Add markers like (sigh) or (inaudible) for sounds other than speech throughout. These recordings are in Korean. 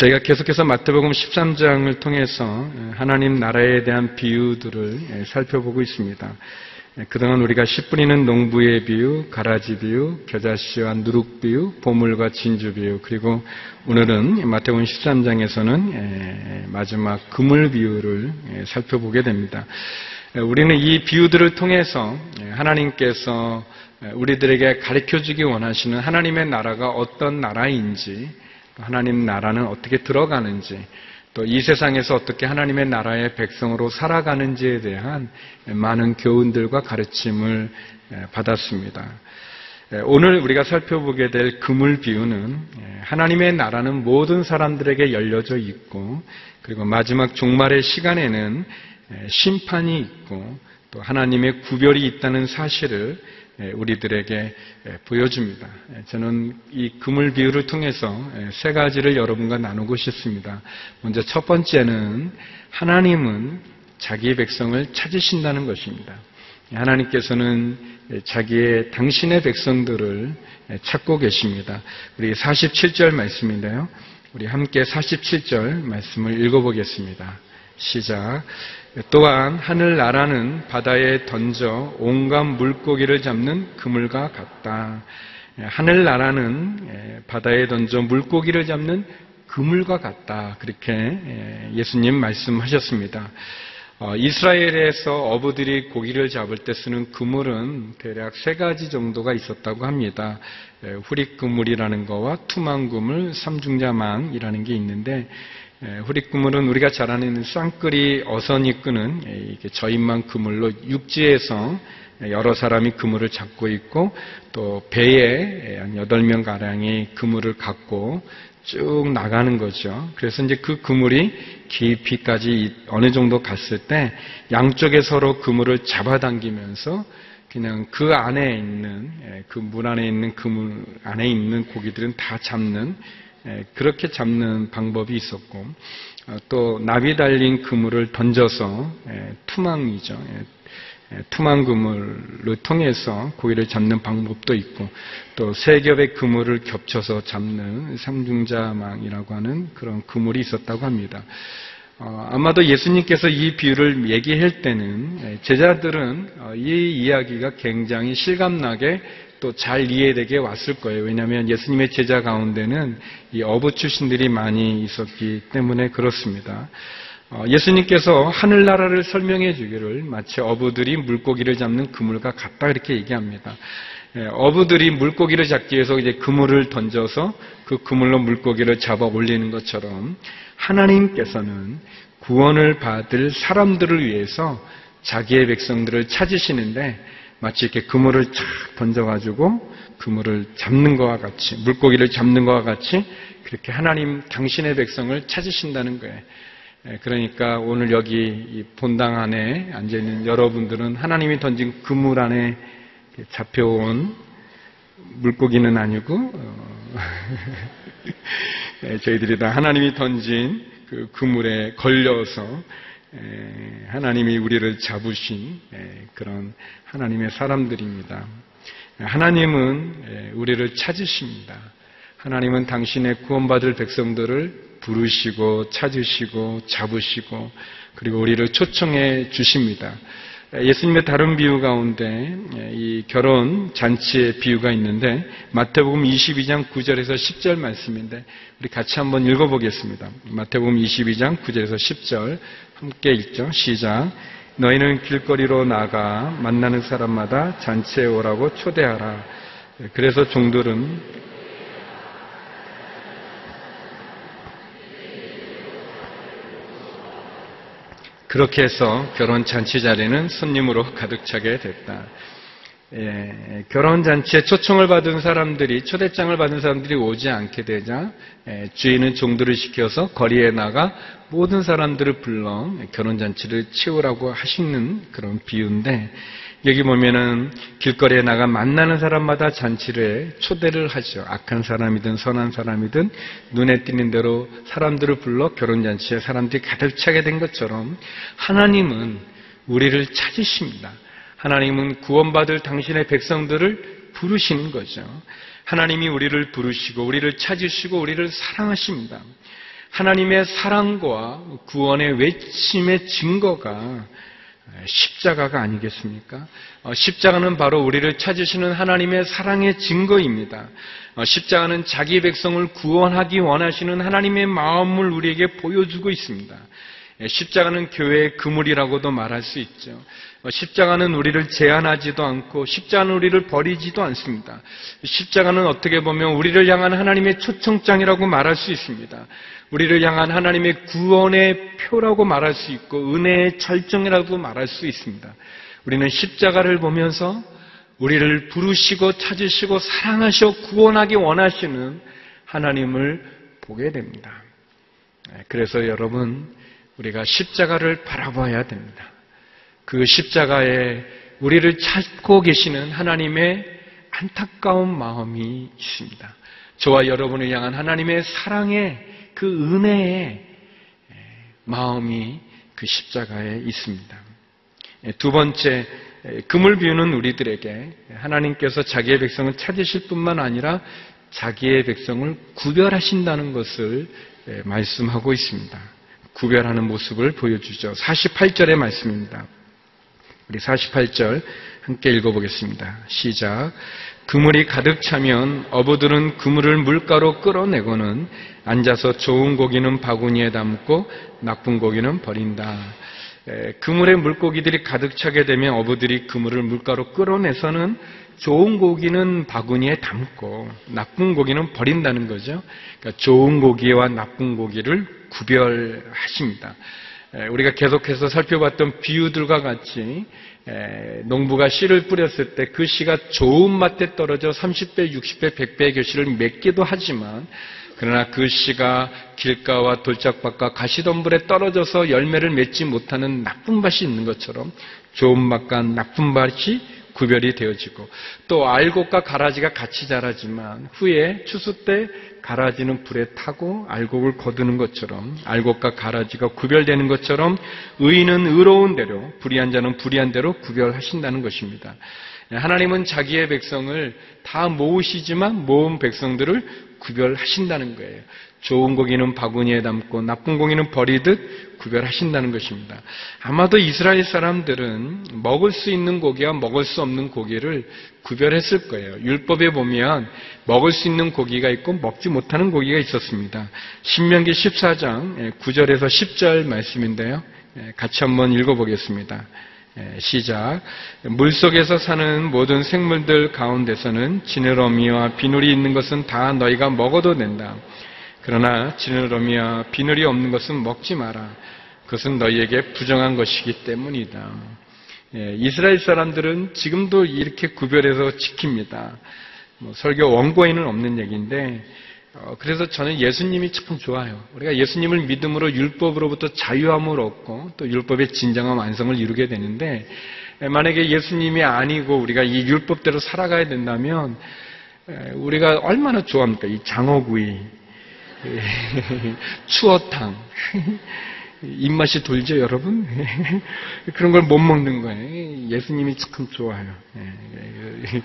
저희가 계속해서 마태복음 13장을 통해서 하나님 나라에 대한 비유들을 살펴보고 있습니다. 그동안 우리가 씨 뿌리는 농부의 비유, 가라지 비유, 겨자씨와 누룩 비유, 보물과 진주 비유, 그리고 오늘은 마태복음 13장에서는 마지막 그물 비유를 살펴보게 됩니다. 우리는 이 비유들을 통해서 하나님께서 우리들에게 가르쳐 주기 원하시는 하나님의 나라가 어떤 나라인지, 하나님 나라는 어떻게 들어가는지, 또 이 세상에서 어떻게 하나님의 나라의 백성으로 살아가는지에 대한 많은 교훈들과 가르침을 받았습니다. 오늘 우리가 살펴보게 될 그물 비유는 하나님의 나라는 모든 사람들에게 열려져 있고, 그리고 마지막 종말의 시간에는 심판이 있고, 또 하나님의 구별이 있다는 사실을 우리들에게 보여줍니다. 저는 이 그물 비유를 통해서 세 가지를 여러분과 나누고 싶습니다. 먼저 첫 번째는 하나님은 자기의 백성을 찾으신다는 것입니다. 하나님께서는 자기의 당신의 백성들을 찾고 계십니다. 우리 47절 말씀인데요. 우리 함께 47절 말씀을 읽어보겠습니다. 시작. 또한 하늘나라는 바다에 던져 온갖 물고기를 잡는 그물과 같다. 하늘나라는 바다에 던져 물고기를 잡는 그물과 같다. 그렇게 예수님 말씀하셨습니다. 어, 이스라엘에서 어부들이 고기를 잡을 때 쓰는 그물은 대략 세 가지 정도가 있었다고 합니다. 후릭 그물이라는 거와 투망 그물, 삼중자망이라는 게 있는데 후릭 그물은 우리가 잘 아는 쌍끌이 어선이 끄는 저인망 그물로 육지에서 여러 사람이 그물을 잡고 있고 또 배에 한 8명 가량이 그물을 갖고 쭉 나가는 거죠. 그래서 이제 그 그물이 깊이까지 어느 정도 갔을 때 양쪽에 서로 그물을 잡아당기면서 그냥 그 안에 있는 예, 그물 안에 있는 그물 안에 있는 고기들은 다 잡는 예, 그렇게 잡는 방법이 있었고 어, 또 나비 달린 그물을 던져서 예, 투망이죠. 예, 투망 그물을 통해서 고기를 잡는 방법도 있고 또 세 겹의 그물을 겹쳐서 잡는 삼중자망이라고 하는 그런 그물이 있었다고 합니다. 어, 아마도 예수님께서 이 비유를 얘기할 때는 예, 제자들은 어, 이 이야기가 굉장히 실감나게 또 잘 이해되게 왔을 거예요. 왜냐하면 예수님의 제자 가운데는 이 어부 출신들이 많이 있었기 때문에 그렇습니다. 어, 예수님께서 하늘나라를 설명해 주기를 마치 어부들이 물고기를 잡는 그물과 같다 이렇게 얘기합니다. 예, 어부들이 물고기를 잡기 위해서 이제 그물을 던져서 그 그물로 물고기를 잡아 올리는 것처럼 하나님께서는 구원을 받을 사람들을 위해서 자기의 백성들을 찾으시는데 마치 이렇게 그물을 착 던져가지고 그물을 잡는 것과 같이 물고기를 잡는 것과 같이 그렇게 하나님 당신의 백성을 찾으신다는 거예요. 예, 그러니까 오늘 여기 본당 안에 앉아 있는 여러분들은 하나님이 던진 그물 안에 잡혀온 물고기는 아니고 어, (laughs) 예, 저희들이 다 하나님이 던진 그 그물에 걸려서 예, 하나님이 우리를 잡으신 그런 하나님의 사람들입니다. 하나님은 우리를 찾으십니다. 하나님은 당신의 구원받을 백성들을 부르시고 찾으시고 잡으시고 그리고 우리를 초청해 주십니다. 예수님의 다른 비유 가운데 이 결혼 잔치의 비유가 있는데 마태복음 22장 9절에서 10절 말씀인데 우리 같이 한번 읽어보겠습니다. 마태복음 22장 9절에서 10절 함께 읽죠. 시작. 너희는 길거리로 나가 만나는 사람마다 잔치에 오라고 초대하라. 그래서 종들은 그렇게 해서 결혼 잔치 자리는 손님으로 가득 차게 됐다. 예, 결혼 잔치에 초청을 받은 사람들이 초대장을 받은 사람들이 오지 않게 되자 예, 주인은 종들을 시켜서 거리에 나가 모든 사람들을 불러 결혼 잔치를 치우라고 하시는 그런 비유인데 여기 보면은 길거리에 나가 만나는 사람마다 잔치를 초대를 하죠. 악한 사람이든 선한 사람이든 눈에 띄는 대로 사람들을 불러 결혼잔치에 사람들이 가득 차게 된 것처럼 하나님은 우리를 찾으십니다. 하나님은 구원받을 당신의 백성들을 부르시는 거죠. 하나님이 우리를 부르시고 우리를 찾으시고 우리를 사랑하십니다. 하나님의 사랑과 구원의 외침의 증거가 십자가가 아니겠습니까? 어, 십자가는 바로 우리를 찾으시는 하나님의 사랑의 증거입니다. 어, 십자가는 자기 백성을 구원하기 원하시는 하나님의 마음을 우리에게 보여주고 있습니다. 예, 십자가는 교회의 그물이라고도 말할 수 있죠. 어, 십자가는 우리를 제한하지도 않고 십자가는 우리를 버리지도 않습니다. 십자가는 어떻게 보면 우리를 향한 하나님의 초청장이라고 말할 수 있습니다. 우리를 향한 하나님의 구원의 표라고 말할 수 있고 은혜의 절정이라고 말할 수 있습니다. 우리는 십자가를 보면서 우리를 부르시고 찾으시고 사랑하셔 구원하기 원하시는 하나님을 보게 됩니다. 네, 그래서 여러분 우리가 십자가를 바라봐야 됩니다. 그 십자가에 우리를 찾고 계시는 하나님의 안타까운 마음이 있습니다. 저와 여러분을 향한 하나님의 사랑의 그 은혜의 마음이 그 십자가에 있습니다. 두 번째, 금을 비우는 우리들에게 하나님께서 자기의 백성을 찾으실 뿐만 아니라 자기의 백성을 구별하신다는 것을 말씀하고 있습니다. 구별하는 모습을 보여주죠. 48절의 말씀입니다. 우리 48절 함께 읽어보겠습니다. 시작. 그물이 가득 차면 어부들은 그물을 물가로 끌어내고는 앉아서 좋은 고기는 바구니에 담고 나쁜 고기는 버린다. 그물에 물고기들이 가득 차게 되면 어부들이 그물을 물가로 끌어내서는 좋은 고기는 바구니에 담고 나쁜 고기는 버린다는 거죠. 그러니까 좋은 고기와 나쁜 고기를 구별하십니다. 우리가 계속해서 살펴봤던 비유들과 같이 농부가 씨를 뿌렸을 때 그 씨가 좋은 맛에 떨어져 30배, 60배, 100배의 결실을 맺기도 하지만 그러나 그 씨가 길가와 돌짝밭과 가시덤불에 떨어져서 열매를 맺지 못하는 나쁜 밭이 있는 것처럼 좋은 맛과 나쁜 밭이 구별이 되어지고 또 알곡과 가라지가 같이 자라지만 후에 추수 때 가라지는 불에 타고 알곡을 거두는 것처럼 알곡과 가라지가 구별되는 것처럼 의인은 의로운 대로 불의한 자는 불의한 대로 구별하신다는 것입니다. 하나님은 자기의 백성을 다 모으시지만 모은 백성들을 구별하신다는 거예요. 좋은 고기는 바구니에 담고 나쁜 고기는 버리듯 구별하신다는 것입니다. 아마도 이스라엘 사람들은 먹을 수 있는 고기와 먹을 수 없는 고기를 구별했을 거예요. 율법에 보면 먹을 수 있는 고기가 있고 먹지 못하는 고기가 있었습니다. 신명기 14장 9절에서 10절 말씀인데요. 예, 같이 한번 읽어보겠습니다. 예, 시작. 물 속에서 사는 모든 생물들 가운데서는 지느러미와 비늘이 있는 것은 다 너희가 먹어도 된다. 그러나 지느러미와 비늘이 없는 것은 먹지 마라. 그것은 너희에게 부정한 것이기 때문이다. 예, 이스라엘 사람들은 지금도 이렇게 구별해서 지킵니다. 뭐 설교 원고에는 없는 얘기인데 어, 그래서 저는 예수님이 참 좋아요. 우리가 예수님을 믿음으로 율법으로부터 자유함을 얻고 또 율법의 진정한 완성을 이루게 되는데 만약에 예수님이 아니고 우리가 이 율법대로 살아가야 된다면 우리가 얼마나 좋아합니까? 이 장어구이, (laughs) 추어탕, 입맛이 돌죠, 여러분? (laughs) 그런 걸 못 먹는 거예요. 예수님이 참 좋아요. 예,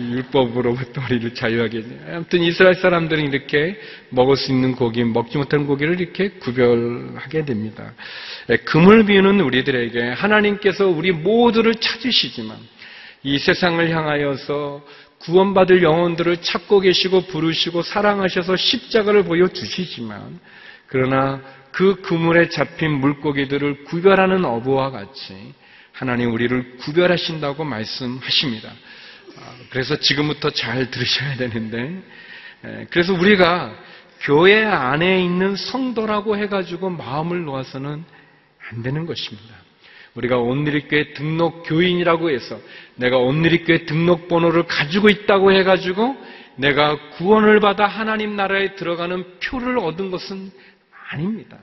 율법으로부터 우리를 자유하게. 아무튼 이스라엘 사람들은 이렇게 먹을 수 있는 고기, 먹지 못하는 고기를 이렇게 구별하게 됩니다. 예, 금을 비우는 우리들에게 하나님께서 우리 모두를 찾으시지만 이 세상을 향하여서 구원받을 영혼들을 찾고 계시고 부르시고 사랑하셔서 십자가를 보여 주시지만 그러나 그 그물에 잡힌 물고기들을 구별하는 어부와 같이 하나님 우리를 구별하신다고 말씀하십니다. 아, 그래서 지금부터 잘 들으셔야 되는데, 그래서 우리가 교회 안에 있는 성도라고 해가지고 마음을 놓아서는 안 되는 것입니다. 우리가 온누리교회 등록 교인이라고 해서 내가 온누리교회 등록번호를 가지고 있다고 해가지고 내가 구원을 받아 하나님 나라에 들어가는 표를 얻은 것은 아닙니다.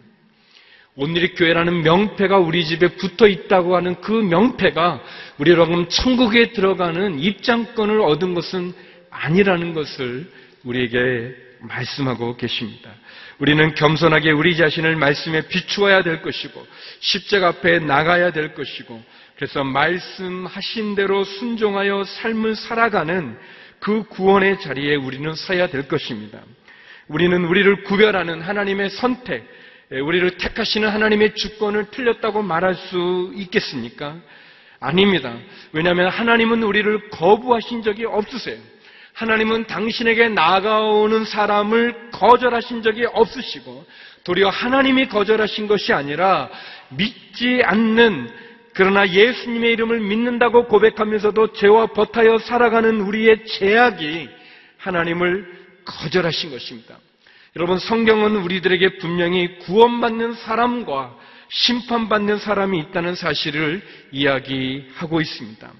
온누리 교회라는 명패가 우리 집에 붙어 있다고 하는 그 명패가 우리로 하여금 천국에 들어가는 입장권을 얻은 것은 아니라는 것을 우리에게 말씀하고 계십니다. 우리는 겸손하게 우리 자신을 말씀에 비추어야 될 것이고 십자가 앞에 나가야 될 것이고 그래서 말씀하신 대로 순종하여 삶을 살아가는 그 구원의 자리에 우리는 서야 될 것입니다. 우리는 우리를 구별하는 하나님의 선택, 예, 우리를 택하시는 하나님의 주권을 틀렸다고 말할 수 있겠습니까? 아닙니다. 왜냐하면 하나님은 우리를 거부하신 적이 없으세요. 하나님은 당신에게 나아가오는 사람을 거절하신 적이 없으시고 도리어 하나님이 거절하신 것이 아니라 믿지 않는 그러나 예수님의 이름을 믿는다고 고백하면서도 죄와 버타여 살아가는 우리의 죄악이 하나님을 거절하신 것입니다. 여러분 성경은 우리들에게 분명히 구원받는 사람과 심판받는 사람이 있다는 사실을 이야기하고 있습니다.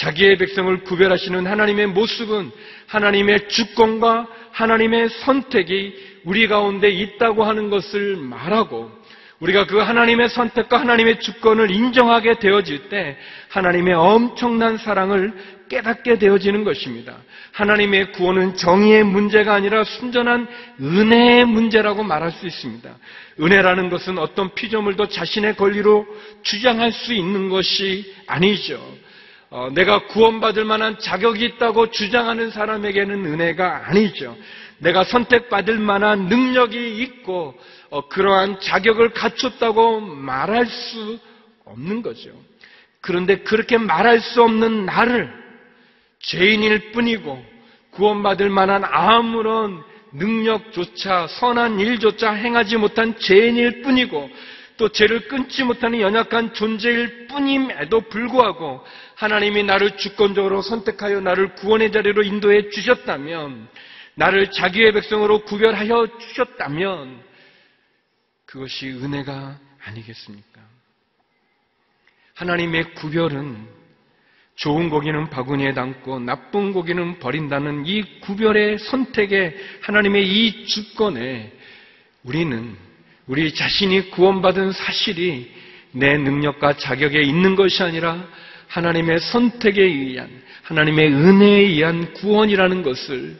자기의 백성을 구별하시는 하나님의 모습은 하나님의 주권과 하나님의 선택이 우리 가운데 있다고 하는 것을 말하고 우리가 그 하나님의 선택과 하나님의 주권을 인정하게 되어질 때 하나님의 엄청난 사랑을 깨닫게 되어지는 것입니다. 하나님의 구원은 정의의 문제가 아니라 순전한 은혜의 문제라고 말할 수 있습니다. 은혜라는 것은 어떤 피조물도 자신의 권리로 주장할 수 있는 것이 아니죠. 어, 내가 구원받을 만한 자격이 있다고 주장하는 사람에게는 은혜가 아니죠. 내가 선택받을 만한 능력이 있고 어, 그러한 자격을 갖췄다고 말할 수 없는 거죠. 그런데 그렇게 말할 수 없는 나를 죄인일 뿐이고 구원받을 만한 아무런 능력조차 선한 일조차 행하지 못한 죄인일 뿐이고 또 죄를 끊지 못하는 연약한 존재일 뿐임에도 불구하고 하나님이 나를 주권적으로 선택하여 나를 구원의 자리로 인도해 주셨다면 나를 자기의 백성으로 구별하여 주셨다면 그것이 은혜가 아니겠습니까? 하나님의 구별은 좋은 고기는 바구니에 담고 나쁜 고기는 버린다는 이 구별의 선택에 하나님의 이 주권에 우리는 우리 자신이 구원받은 사실이 내 능력과 자격에 있는 것이 아니라 하나님의 선택에 의한 하나님의 은혜에 의한 구원이라는 것을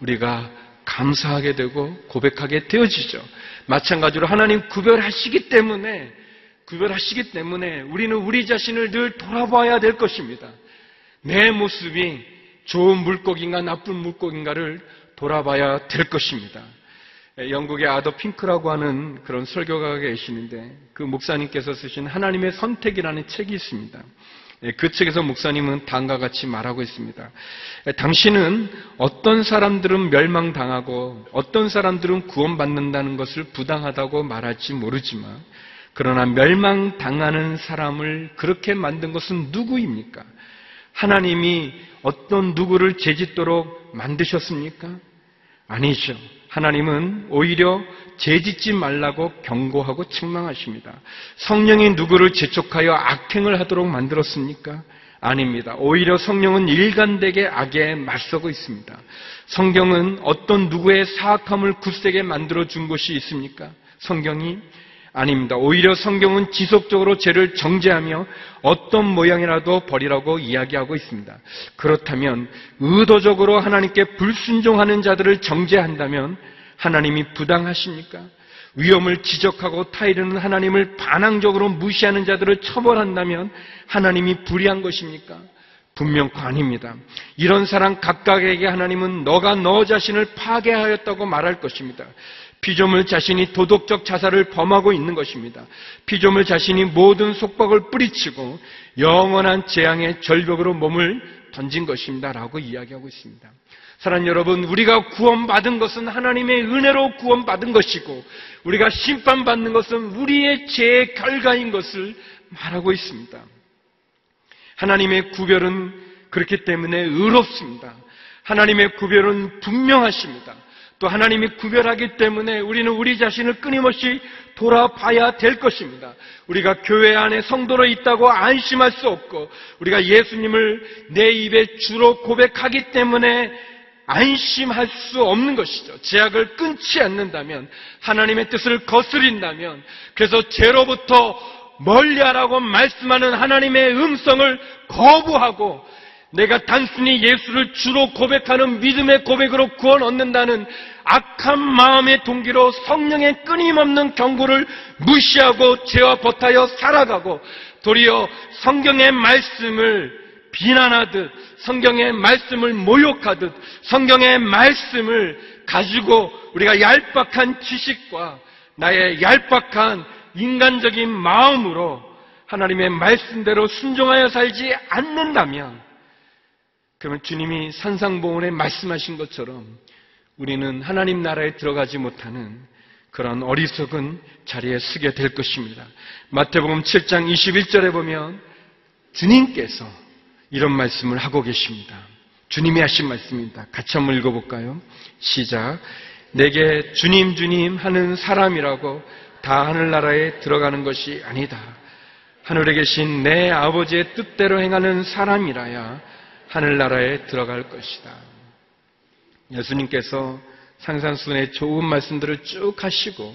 우리가 감사하게 되고 고백하게 되어지죠. 마찬가지로 하나님 구별하시기 때문에 구별하시기 때문에 우리는 우리 자신을 늘 돌아봐야 될 것입니다. 내 모습이 좋은 물고기인가 나쁜 물고기인가를 돌아봐야 될 것입니다. 영국의 아더 핑크라고 하는 그런 설교가가 계시는데 그 목사님께서 쓰신 하나님의 선택이라는 책이 있습니다. 그 책에서 목사님은 다음과 같이 말하고 있습니다. 당신은 어떤 사람들은 멸망당하고 어떤 사람들은 구원받는다는 것을 부당하다고 말할지 모르지만 그러나 멸망당하는 사람을 그렇게 만든 것은 누구입니까? 하나님이 어떤 누구를 죄짓도록 만드셨습니까? 아니죠. 하나님은 오히려 죄짓지 말라고 경고하고 책망하십니다. 성령이 누구를 재촉하여 악행을 하도록 만들었습니까? 아닙니다. 오히려 성령은 일관되게 악에 맞서고 있습니다. 성경은 어떤 누구의 사악함을 굳세게 만들어 준 것이 있습니까? 성경이 아닙니다. 오히려 성경은 지속적으로 죄를 정죄하며 어떤 모양이라도 버리라고 이야기하고 있습니다. 그렇다면 의도적으로 하나님께 불순종하는 자들을 정죄한다면 하나님이 부당하십니까? 위험을 지적하고 타이르는 하나님을 반항적으로 무시하는 자들을 처벌한다면 하나님이 불의한 것입니까? 분명코 아닙니다. 이런 사람 각각에게 하나님은 너가 너 자신을 파괴하였다고 말할 것입니다. 피조물 자신이 도덕적 자살을 범하고 있는 것입니다. 피조물 자신이 모든 속박을 뿌리치고 영원한 재앙의 절벽으로 몸을 던진 것입니다. 라고 이야기하고 있습니다. 사랑 여러분, 우리가 구원받은 것은 하나님의 은혜로 구원받은 것이고, 우리가 심판받는 것은 우리의 죄의 결과인 것을 말하고 있습니다. 하나님의 구별은 그렇기 때문에 의롭습니다. 하나님의 구별은 분명하십니다. 또 하나님이 구별하기 때문에 우리는 우리 자신을 끊임없이 돌아봐야 될 것입니다. 우리가 교회 안에 성도로 있다고 안심할 수 없고 우리가 예수님을 내 입에 주로 고백하기 때문에 안심할 수 없는 것이죠. 제약을 끊지 않는다면 하나님의 뜻을 거스린다면 그래서 죄로부터 멀리하라고 말씀하는 하나님의 음성을 거부하고 내가 단순히 예수를 주로 고백하는 믿음의 고백으로 구원 얻는다는 악한 마음의 동기로 성령의 끊임없는 경고를 무시하고 죄와 버타여 살아가고 도리어 성경의 말씀을 비난하듯 성경의 말씀을 모욕하듯 성경의 말씀을 가지고 우리가 얄팍한 지식과 나의 얄팍한 인간적인 마음으로 하나님의 말씀대로 순종하여 살지 않는다면 그러면 주님이 산상보훈에 말씀하신 것처럼 우리는 하나님 나라에 들어가지 못하는 그런 어리석은 자리에 서게 될 것입니다. 마태복음 7장 21절에 보면 주님께서 이런 말씀을 하고 계십니다. 주님이 하신 말씀입니다. 같이 한번 읽어볼까요? 시작. 내게 주님 주님 하는 사람이라고 다 하늘나라에 들어가는 것이 아니다. 하늘에 계신 내 아버지의 뜻대로 행하는 사람이라야 하늘나라에 들어갈 것이다. 예수님께서 상산순의 좋은 말씀들을 쭉 하시고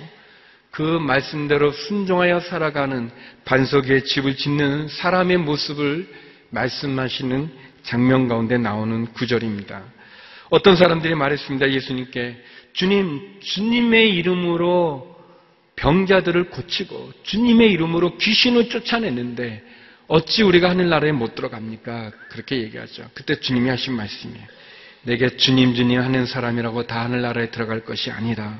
그 말씀대로 순종하여 살아가는 반석 에 집을 짓는 사람의 모습을 말씀하시는 장면 가운데 나오는 구절입니다. 어떤 사람들이 말했습니다. 예수님께 주님, 주님의 이름으로 병자들을 고치고 주님의 이름으로 귀신을 쫓아냈는데 어찌 우리가 하늘나라에 못 들어갑니까? 그렇게 얘기하죠. 그때 주님이 하신 말씀이에요. 내게 주님 주님 하는 사람이라고 다 하늘나라에 들어갈 것이 아니라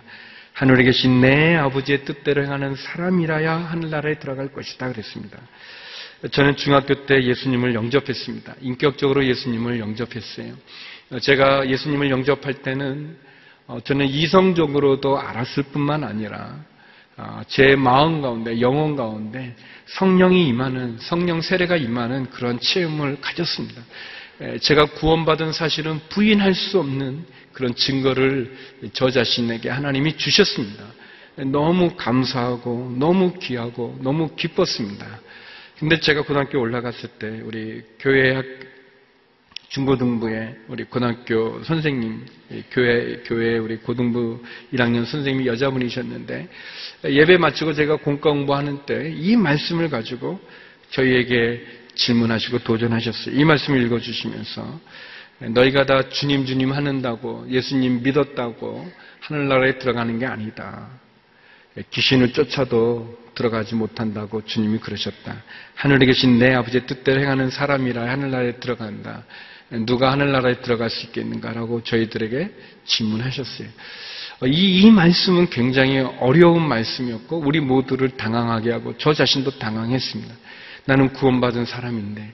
하늘에 계신 내 아버지의 뜻대로 행하는 사람이라야 하늘나라에 들어갈 것이다 그랬습니다. 저는 중학교 때 예수님을 영접했습니다. 인격적으로 예수님을 영접했어요. 제가 예수님을 영접할 때는 어, 저는 이성적으로도 알았을 뿐만 아니라 어, 제 마음 가운데, 영혼 가운데 성령이 임하는, 성령 세례가 임하는 그런 체험을 가졌습니다. 제가 구원받은 사실은 부인할 수 없는 그런 증거를 저 자신에게 하나님이 주셨습니다. 너무 감사하고, 너무 귀하고, 너무 기뻤습니다. 근데 제가 고등학교 올라갔을 때 우리 교회 중고등부에 우리 고등학교 선생님, 교회, 교회 우리 고등부 1학년 선생님이 여자분이셨는데 예배 마치고 제가 공과 공부하는 때 이 말씀을 가지고 저희에게 질문하시고 도전하셨어요. 이 말씀을 읽어주시면서 너희가 다 주님 주님 하는다고 예수님 믿었다고 하늘나라에 들어가는 게 아니다. 귀신을 쫓아도 들어가지 못한다고 주님이 그러셨다. 하늘에 계신 내 아버지의 뜻대로 행하는 사람이라 하늘나라에 들어간다. 누가 하늘나라에 들어갈 수 있겠는가라고 저희들에게 질문하셨어요. 이, 이 말씀은 굉장히 어려운 말씀이었고 우리 모두를 당황하게 하고 저 자신도 당황했습니다. 나는 구원받은 사람인데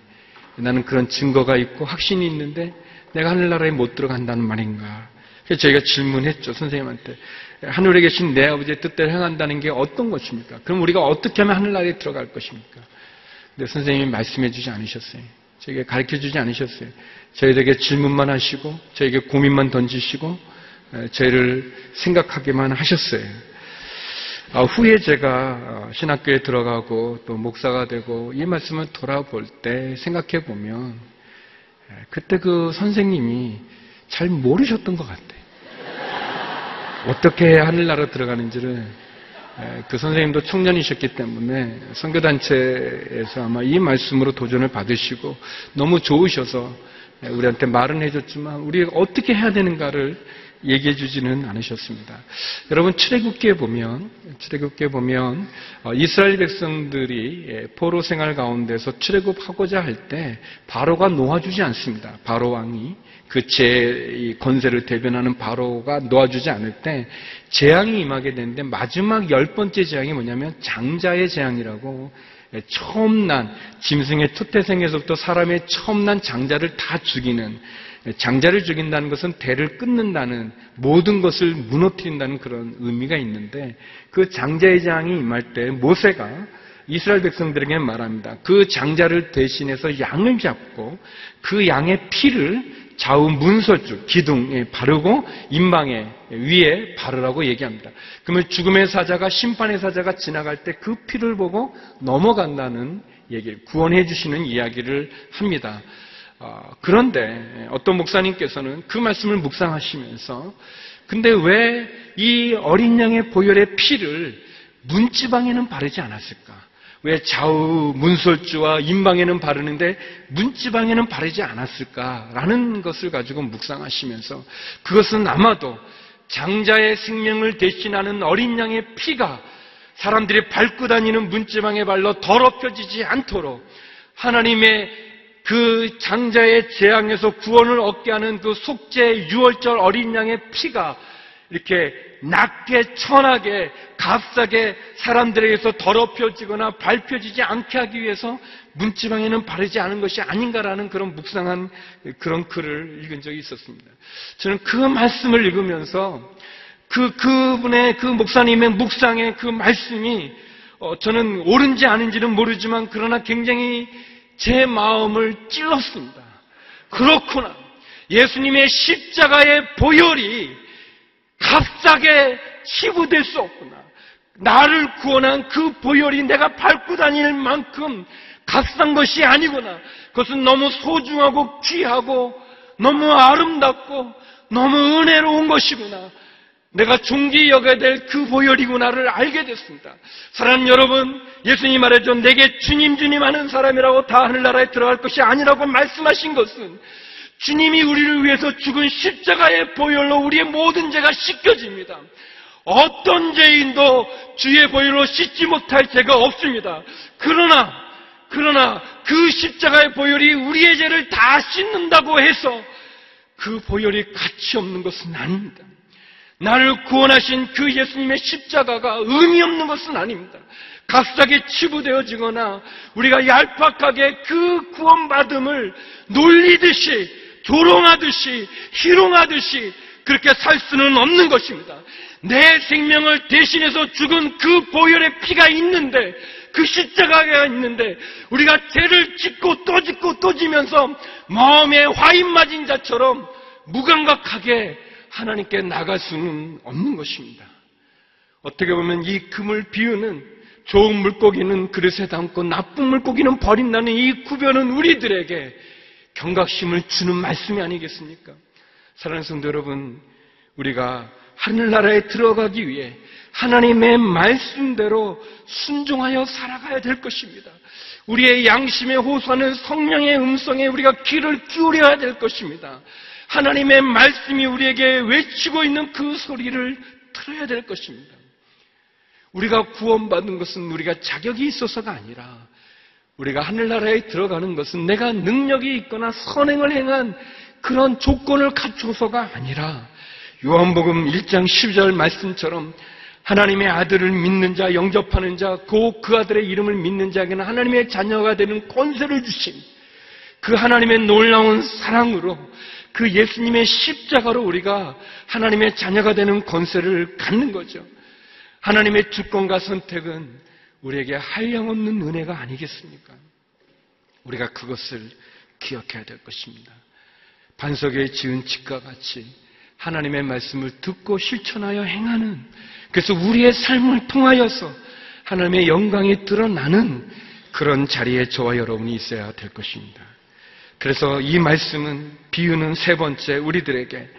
나는 그런 증거가 있고 확신이 있는데 내가 하늘나라에 못 들어간다는 말인가? 그래서 저희가 질문했죠 선생님한테 하늘에 계신 내 아버지의 뜻대로 행한다는 게 어떤 것입니까? 그럼 우리가 어떻게 하면 하늘나라에 들어갈 것입니까? 근데 선생님이 말씀해 주지 않으셨어요. 저에게 가르쳐 주지 않으셨어요. 저희에게 질문만 하시고 저에게 고민만 던지시고 저희를 생각하게만 하셨어요. 아, 후에 제가 어, 신학교에 들어가고 또 목사가 되고 이 말씀을 돌아볼 때 생각해 보면 그때 그 선생님이 잘 모르셨던 것 같아요. 어떻게 하늘나라 들어가는지를 그 선생님도 청년이셨기 때문에 선교단체에서 아마 이 말씀으로 도전을 받으시고 너무 좋으셔서 우리한테 말은 해줬지만 우리가 어떻게 해야 되는가를 얘기해 주지는 않으셨습니다. 여러분 출애굽기에 보면 출애굽기에 보면 어, 이스라엘 백성들이 예, 포로 생활 가운데서 출애굽하고자 할 때 바로가 놓아주지 않습니다. 바로 왕이 그 제 건세를 대변하는 바로가 놓아주지 않을 때 재앙이 임하게 되는데 마지막 열 번째 재앙이 뭐냐면 장자의 재앙이라고 예, 처음 난 짐승의 투태생에서부터 사람의 처음 난 장자를 다 죽이는 예, 장자를 죽인다는 것은 대를 끊는다는 모든 것을 무너뜨린다는 그런 의미가 있는데 그 장자의 재앙이 임할 때 모세가 이스라엘 백성들에게 말합니다. 그 장자를 대신해서 양을 잡고 그 양의 피를 좌우 문설주, 기둥에 바르고 인방에 위에 바르라고 얘기합니다. 그러면 죽음의 사자가 심판의 사자가 지나갈 때 그 피를 보고 넘어간다는 얘기를 구원해 주시는 이야기를 합니다. 어, 그런데 어떤 목사님께서는 그 말씀을 묵상하시면서 근데 왜 이 어린 양의 보혈의 피를 문지방에는 바르지 않았을까? 왜 좌우 문설주와 인방에는 바르는데 문지방에는 바르지 않았을까라는 것을 가지고 묵상하시면서 그것은 아마도 장자의 생명을 대신하는 어린 양의 피가 사람들이 밟고 다니는 문지방에 발로 더럽혀지지 않도록 하나님의 그 장자의 재앙에서 구원을 얻게 하는 그 속죄 유월절 어린 양의 피가 이렇게 낮게 천하게 값싸게 사람들에게서 더럽혀지거나 밟혀지지 않게 하기 위해서 문지방에는 바르지 않은 것이 아닌가라는 그런 묵상한 그런 글을 읽은 적이 있었습니다. 저는 그 말씀을 읽으면서 그 그분의 그 목사님의 묵상의 그 말씀이 어, 저는 옳은지 아닌지는 모르지만 그러나 굉장히 제 마음을 찔렀습니다. 그렇구나. 예수님의 십자가의 보혈이 값싸게 치부될 수 없구나. 나를 구원한 그 보혈이 내가 밟고 다닐 만큼 값싼 것이 아니구나. 그것은 너무 소중하고 귀하고 너무 아름답고 너무 은혜로운 것이구나. 내가 중기 여겨야 될 그 보혈이구나를 알게 됐습니다. 사랑하는 여러분, 예수님 말해줘 내게 주님 주님 하는 사람이라고 다 하늘나라에 들어갈 것이 아니라고 말씀하신 것은 주님이 우리를 위해서 죽은 십자가의 보혈로 우리의 모든 죄가 씻겨집니다. 어떤 죄인도 주의 보혈로 씻지 못할 죄가 없습니다. 그러나 그러나 그 십자가의 보혈이 우리의 죄를 다 씻는다고 해서 그 보혈이 가치 없는 것은 아닙니다. 나를 구원하신 그 예수님의 십자가가 의미 없는 것은 아닙니다. 값싸게 치부되어지거나 우리가 얄팍하게 그 구원받음을 놀리듯이 조롱하듯이 희롱하듯이 그렇게 살 수는 없는 것입니다. 내 생명을 대신해서 죽은 그 보혈의 피가 있는데 그 십자가가 있는데 우리가 죄를 짓고 또 짓고 또 지면서 마음에 화인 맞은 자처럼 무감각하게 하나님께 나갈 수는 없는 것입니다. 어떻게 보면 이 금을 비우는 좋은 물고기는 그릇에 담고 나쁜 물고기는 버린다는 이 구별은 우리들에게 경각심을 주는 말씀이 아니겠습니까? 사랑하는 성도 여러분, 우리가 하늘나라에 들어가기 위해 하나님의 말씀대로 순종하여 살아가야 될 것입니다. 우리의 양심에 호소하는 성령의 음성에 우리가 귀를 기울여야 될 것입니다. 하나님의 말씀이 우리에게 외치고 있는 그 소리를 들어야 될 것입니다. 우리가 구원받은 것은 우리가 자격이 있어서가 아니라 우리가 하늘나라에 들어가는 것은 내가 능력이 있거나 선행을 행한 그런 조건을 갖춰서가 아니라 요한복음 1장 12절 말씀처럼 하나님의 아들을 믿는 자, 영접하는 자, 그, 그 아들의 이름을 믿는 자에게는 하나님의 자녀가 되는 권세를 주신 그 하나님의 놀라운 사랑으로 그 예수님의 십자가로 우리가 하나님의 자녀가 되는 권세를 갖는 거죠. 하나님의 주권과 선택은 우리에게 한량없는 은혜가 아니겠습니까? 우리가 그것을 기억해야 될 것입니다. 반석에 지은 집과 같이 하나님의 말씀을 듣고 실천하여 행하는 그래서 우리의 삶을 통하여서 하나님의 영광이 드러나는 그런 자리에 저와 여러분이 있어야 될 것입니다. 그래서 이 말씀은 비유는 세 번째 우리들에게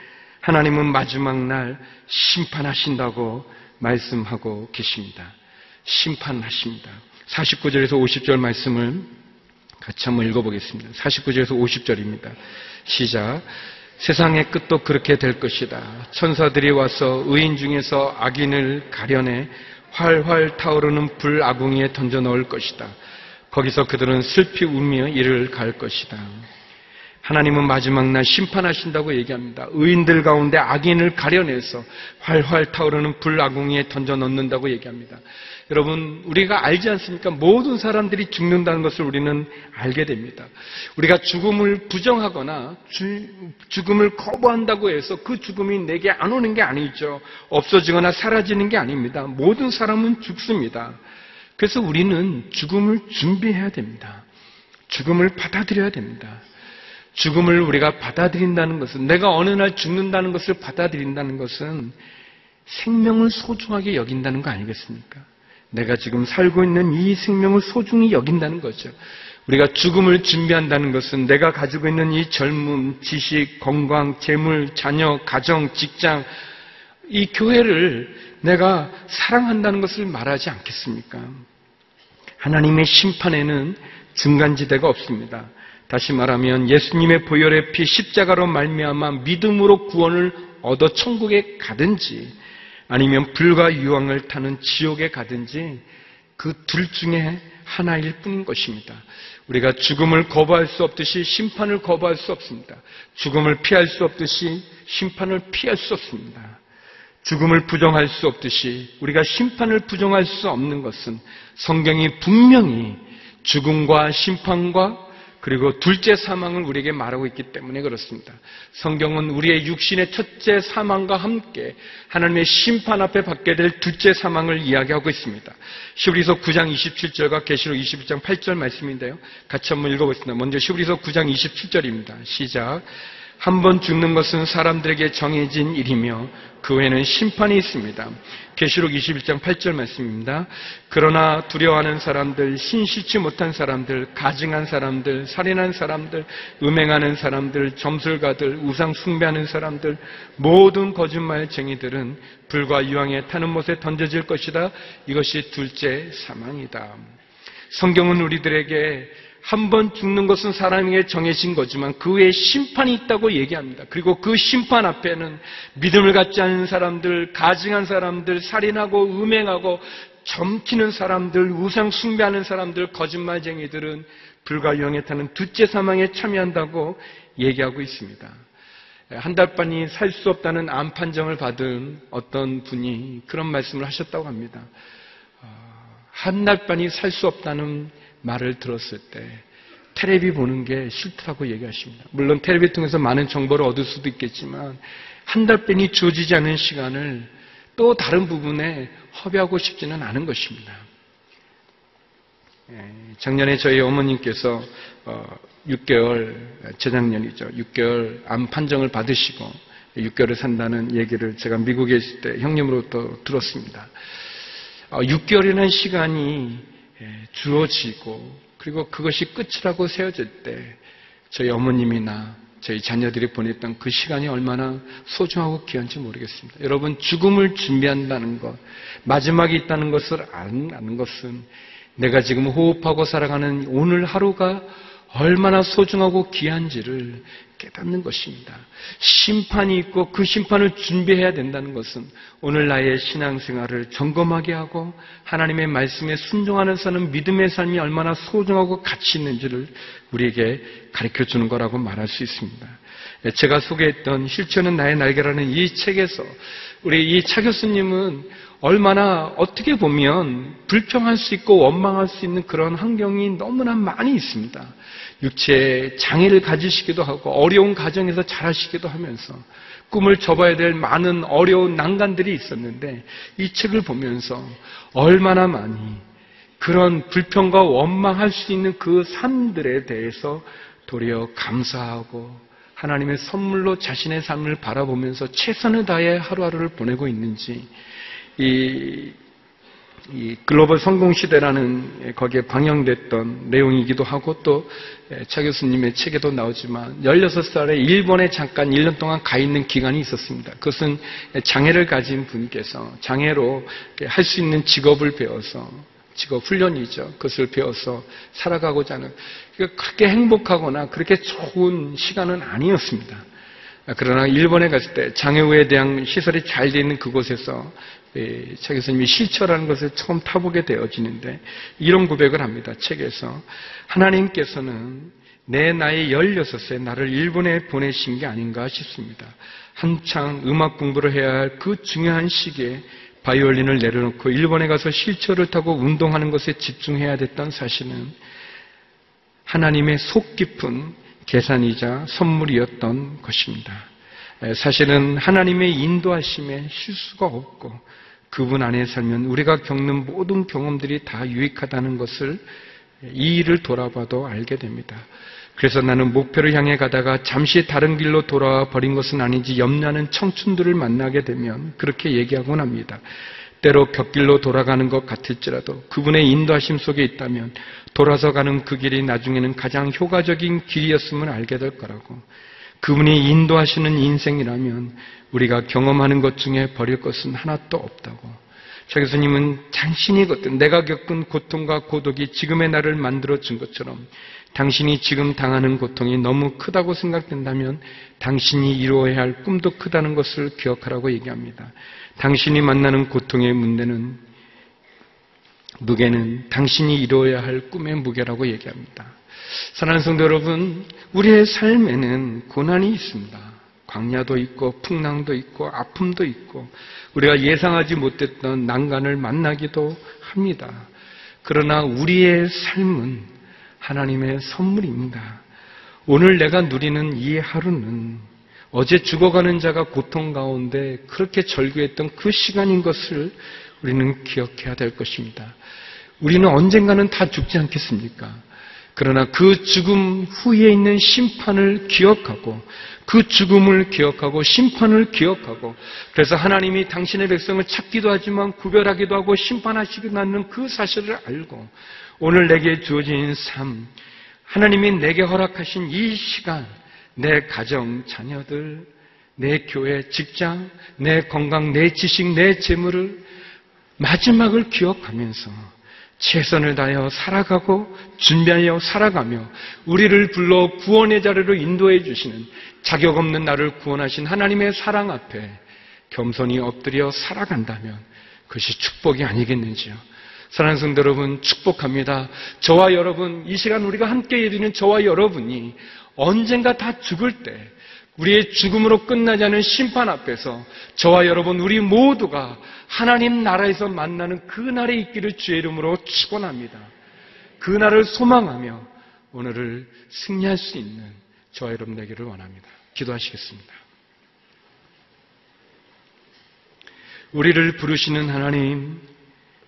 하나님은 마지막 날 심판하신다고 말씀하고 계십니다. 심판하십니다. 49절에서 50절 말씀을 같이 한번 읽어보겠습니다. 49절에서 50절입니다. 시작. 세상의 끝도 그렇게 될 것이다. 천사들이 와서 의인 중에서 악인을 가려내 활활 타오르는 불아궁이에 던져 넣을 것이다. 거기서 그들은 슬피 울며 이를 갈 것이다. 하나님은 마지막 날 심판하신다고 얘기합니다. 의인들 가운데 악인을 가려내서 활활 타오르는 불아궁이에 던져 넣는다고 얘기합니다. 여러분, 우리가 알지 않습니까? 모든 사람들이 죽는다는 것을 우리는 알게 됩니다. 우리가 죽음을 부정하거나 주, 죽음을 거부한다고 해서 그 죽음이 내게 안 오는 게 아니죠. 없어지거나 사라지는 게 아닙니다. 모든 사람은 죽습니다. 그래서 우리는 죽음을 준비해야 됩니다. 죽음을 받아들여야 됩니다. 죽음을 우리가 받아들인다는 것은 내가 어느 날 죽는다는 것을 받아들인다는 것은 생명을 소중하게 여긴다는 거 아니겠습니까? 내가 지금 살고 있는 이 생명을 소중히 여긴다는 거죠. 우리가 죽음을 준비한다는 것은 내가 가지고 있는 이 젊음, 지식, 건강, 재물, 자녀, 가정, 직장, 이 교회를 내가 사랑한다는 것을 말하지 않겠습니까? 하나님의 심판에는 중간지대가 없습니다. 다시 말하면 예수님의 보혈의 피 십자가로 말미암아 믿음으로 구원을 얻어 천국에 가든지 아니면 불과 유황을 타는 지옥에 가든지 그 둘 중에 하나일 뿐인 것입니다. 우리가 죽음을 거부할 수 없듯이 심판을 거부할 수 없습니다. 죽음을 피할 수 없듯이 심판을 피할 수 없습니다. 죽음을 부정할 수 없듯이 우리가 심판을 부정할 수 없는 것은 성경이 분명히 죽음과 심판과 그리고 둘째 사망을 우리에게 말하고 있기 때문에 그렇습니다. 성경은 우리의 육신의 첫째 사망과 함께 하나님의 심판 앞에 받게 될 둘째 사망을 이야기하고 있습니다. 시브리서 9장 27절과 계시록 21장 8절 말씀인데요. 같이 한번 읽어보겠습니다. 먼저 시브리서 9장 27절입니다. 시작. 한 번 죽는 것은 사람들에게 정해진 일이며 그 외에는 심판이 있습니다. 계시록 21장 8절 말씀입니다. 그러나 두려워하는 사람들, 신실치 못한 사람들, 가증한 사람들, 살인한 사람들, 음행하는 사람들, 점술가들, 우상 숭배하는 사람들, 모든 거짓말쟁이들은 불과 유황에 타는 못에 던져질 것이다. 이것이 둘째 사망이다. 성경은 우리들에게 한 번 죽는 것은 사람에게 정해진 거지만 그 외에 심판이 있다고 얘기합니다. 그리고 그 심판 앞에는 믿음을 갖지 않는 사람들, 가증한 사람들, 살인하고 음행하고 점키는 사람들, 우상 숭배하는 사람들, 거짓말쟁이들은 불과 영에 타는 둘째 사망에 참여한다고 얘기하고 있습니다. 한 달 반이 살 수 없다는 암 판정을 받은 어떤 분이 그런 말씀을 하셨다고 합니다. 한 달 반이 살 수 없다는 말을 들었을 때 테레비 보는 게 싫다고 얘기하십니다. 물론 테레비 통해서 많은 정보를 얻을 수도 있겠지만 한달 반이 주어지지 않은 시간을 또 다른 부분에 허비하고 싶지는 않은 것입니다. 예, 작년에 저희 어머님께서 6개월, 재작년이죠. 6개월 암 판정을 받으시고 6개월을 산다는 얘기를 제가 미국에 있을 때 형님으로부터 들었습니다. 6개월이라는 시간이 예, 주어지고 그리고 그것이 끝이라고 세워질 때 저희 어머님이나 저희 자녀들이 보냈던 그 시간이 얼마나 소중하고 귀한지 모르겠습니다. 여러분 죽음을 준비한다는 것, 마지막이 있다는 것을 아는 것은 내가 지금 호흡하고 살아가는 오늘 하루가 얼마나 소중하고 귀한지를 깨닫는 것입니다. 심판이 있고 그 심판을 준비해야 된다는 것은 오늘 나의 신앙생활을 점검하게 하고 하나님의 말씀에 순종하는 사는 믿음의 삶이 얼마나 소중하고 가치 있는지를 우리에게 가르쳐 주는 거라고 말할 수 있습니다. 제가 소개했던 실천은 나의 날개라는 이 책에서 우리 이 차 교수님은 얼마나 어떻게 보면 불평할 수 있고 원망할 수 있는 그런 환경이 너무나 많이 있습니다. 육체에 장애를 가지시기도 하고 어려운 가정에서 자라시기도 하면서 꿈을 접어야 될 많은 어려운 난간들이 있었는데 이 책을 보면서 얼마나 많이 그런 불평과 원망할 수 있는 그 삶들에 대해서 도리어 감사하고 하나님의 선물로 자신의 삶을 바라보면서 최선을 다해 하루하루를 보내고 있는지 이, 이 글로벌 성공 시대라는 거기에 방영됐던 내용이기도 하고 또 차 교수님의 책에도 나오지만 16살에 일본에 잠깐 1년 동안 가 있는 기간이 있었습니다. 그것은 장애를 가진 분께서 장애로 할 수 있는 직업을 배워서 직업 훈련이죠. 그것을 배워서 살아가고자 하는 그렇게 행복하거나 그렇게 좋은 시간은 아니었습니다. 그러나 일본에 갔을 때 장애우에 대한 시설이 잘 되어 있는 그곳에서 차 교수님이 실처라는 것을 처음 타보게 되어지는데 이런 고백을 합니다. 책에서 하나님께서는 내 나이 16세 나를 일본에 보내신 게 아닌가 싶습니다. 한창 음악 공부를 해야 할 그 중요한 시기에 바이올린을 내려놓고 일본에 가서 실처를 타고 운동하는 것에 집중해야 됐던 사실은 하나님의 속 깊은 계산이자 선물이었던 것입니다. 사실은 하나님의 인도하심에 실수가 없고 그분 안에 살면 우리가 겪는 모든 경험들이 다 유익하다는 것을 이 일을 돌아봐도 알게 됩니다. 그래서 나는 목표를 향해 가다가 잠시 다른 길로 돌아와 버린 것은 아닌지 염려하는 청춘들을 만나게 되면 그렇게 얘기하곤 합니다. 때로 곁길로 돌아가는 것 같을지라도 그분의 인도하심 속에 있다면 돌아서 가는 그 길이 나중에는 가장 효과적인 길이었음을 알게 될 거라고. 그분이 인도하시는 인생이라면 우리가 경험하는 것 중에 버릴 것은 하나도 없다고. 차 교수님은 당신이 겪은 내가 겪은 고통과 고독이 지금의 나를 만들어 준 것처럼 당신이 지금 당하는 고통이 너무 크다고 생각된다면 당신이 이루어야 할 꿈도 크다는 것을 기억하라고 얘기합니다. 당신이 만나는 고통의 문제는 무게는 당신이 이루어야 할 꿈의 무게라고 얘기합니다. 사랑하는 성도 여러분, 우리의 삶에는 고난이 있습니다. 광야도 있고 풍랑도 있고 아픔도 있고 우리가 예상하지 못했던 난간을 만나기도 합니다. 그러나 우리의 삶은 하나님의 선물입니다. 오늘 내가 누리는 이 하루는 어제 죽어가는 자가 고통 가운데 그렇게 절규했던 그 시간인 것을 우리는 기억해야 될 것입니다. 우리는 언젠가는 다 죽지 않겠습니까? 그러나 그 죽음 후에 있는 심판을 기억하고 그 죽음을 기억하고 심판을 기억하고 그래서 하나님이 당신의 백성을 찾기도 하지만 구별하기도 하고 심판하시기도 하는 그 사실을 알고 오늘 내게 주어진 삶 하나님이 내게 허락하신 이 시간 내 가정 자녀들 내 교회 직장 내 건강 내 지식 내 재물을 마지막을 기억하면서 최선을 다하여 살아가고 준비하여 살아가며 우리를 불러 구원의 자리로 인도해 주시는 자격 없는 나를 구원하신 하나님의 사랑 앞에 겸손히 엎드려 살아간다면 그것이 축복이 아니겠는지요. 사랑하는 성도 여러분 축복합니다. 저와 여러분 이 시간 우리가 함께 예드리는 저와 여러분이 언젠가 다 죽을 때 우리의 죽음으로 끝나지 않은 심판 앞에서 저와 여러분 우리 모두가 하나님 나라에서 만나는 그 날에 있기를 주의 이름으로 축원합니다. 그 날을 소망하며 오늘을 승리할 수 있는 저와 여러분 되기를 원합니다. 기도하시겠습니다. 우리를 부르시는 하나님,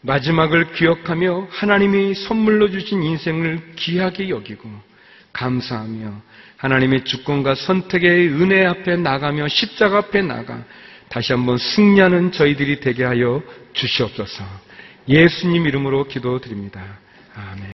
마지막을 기억하며 하나님이 선물로 주신 인생을 귀하게 여기고 감사하며 하나님의 주권과 선택의 은혜 앞에 나가며 십자가 앞에 나가 다시 한번 승리하는 저희들이 되게 하여 주시옵소서. 예수님 이름으로 기도드립니다. 아멘.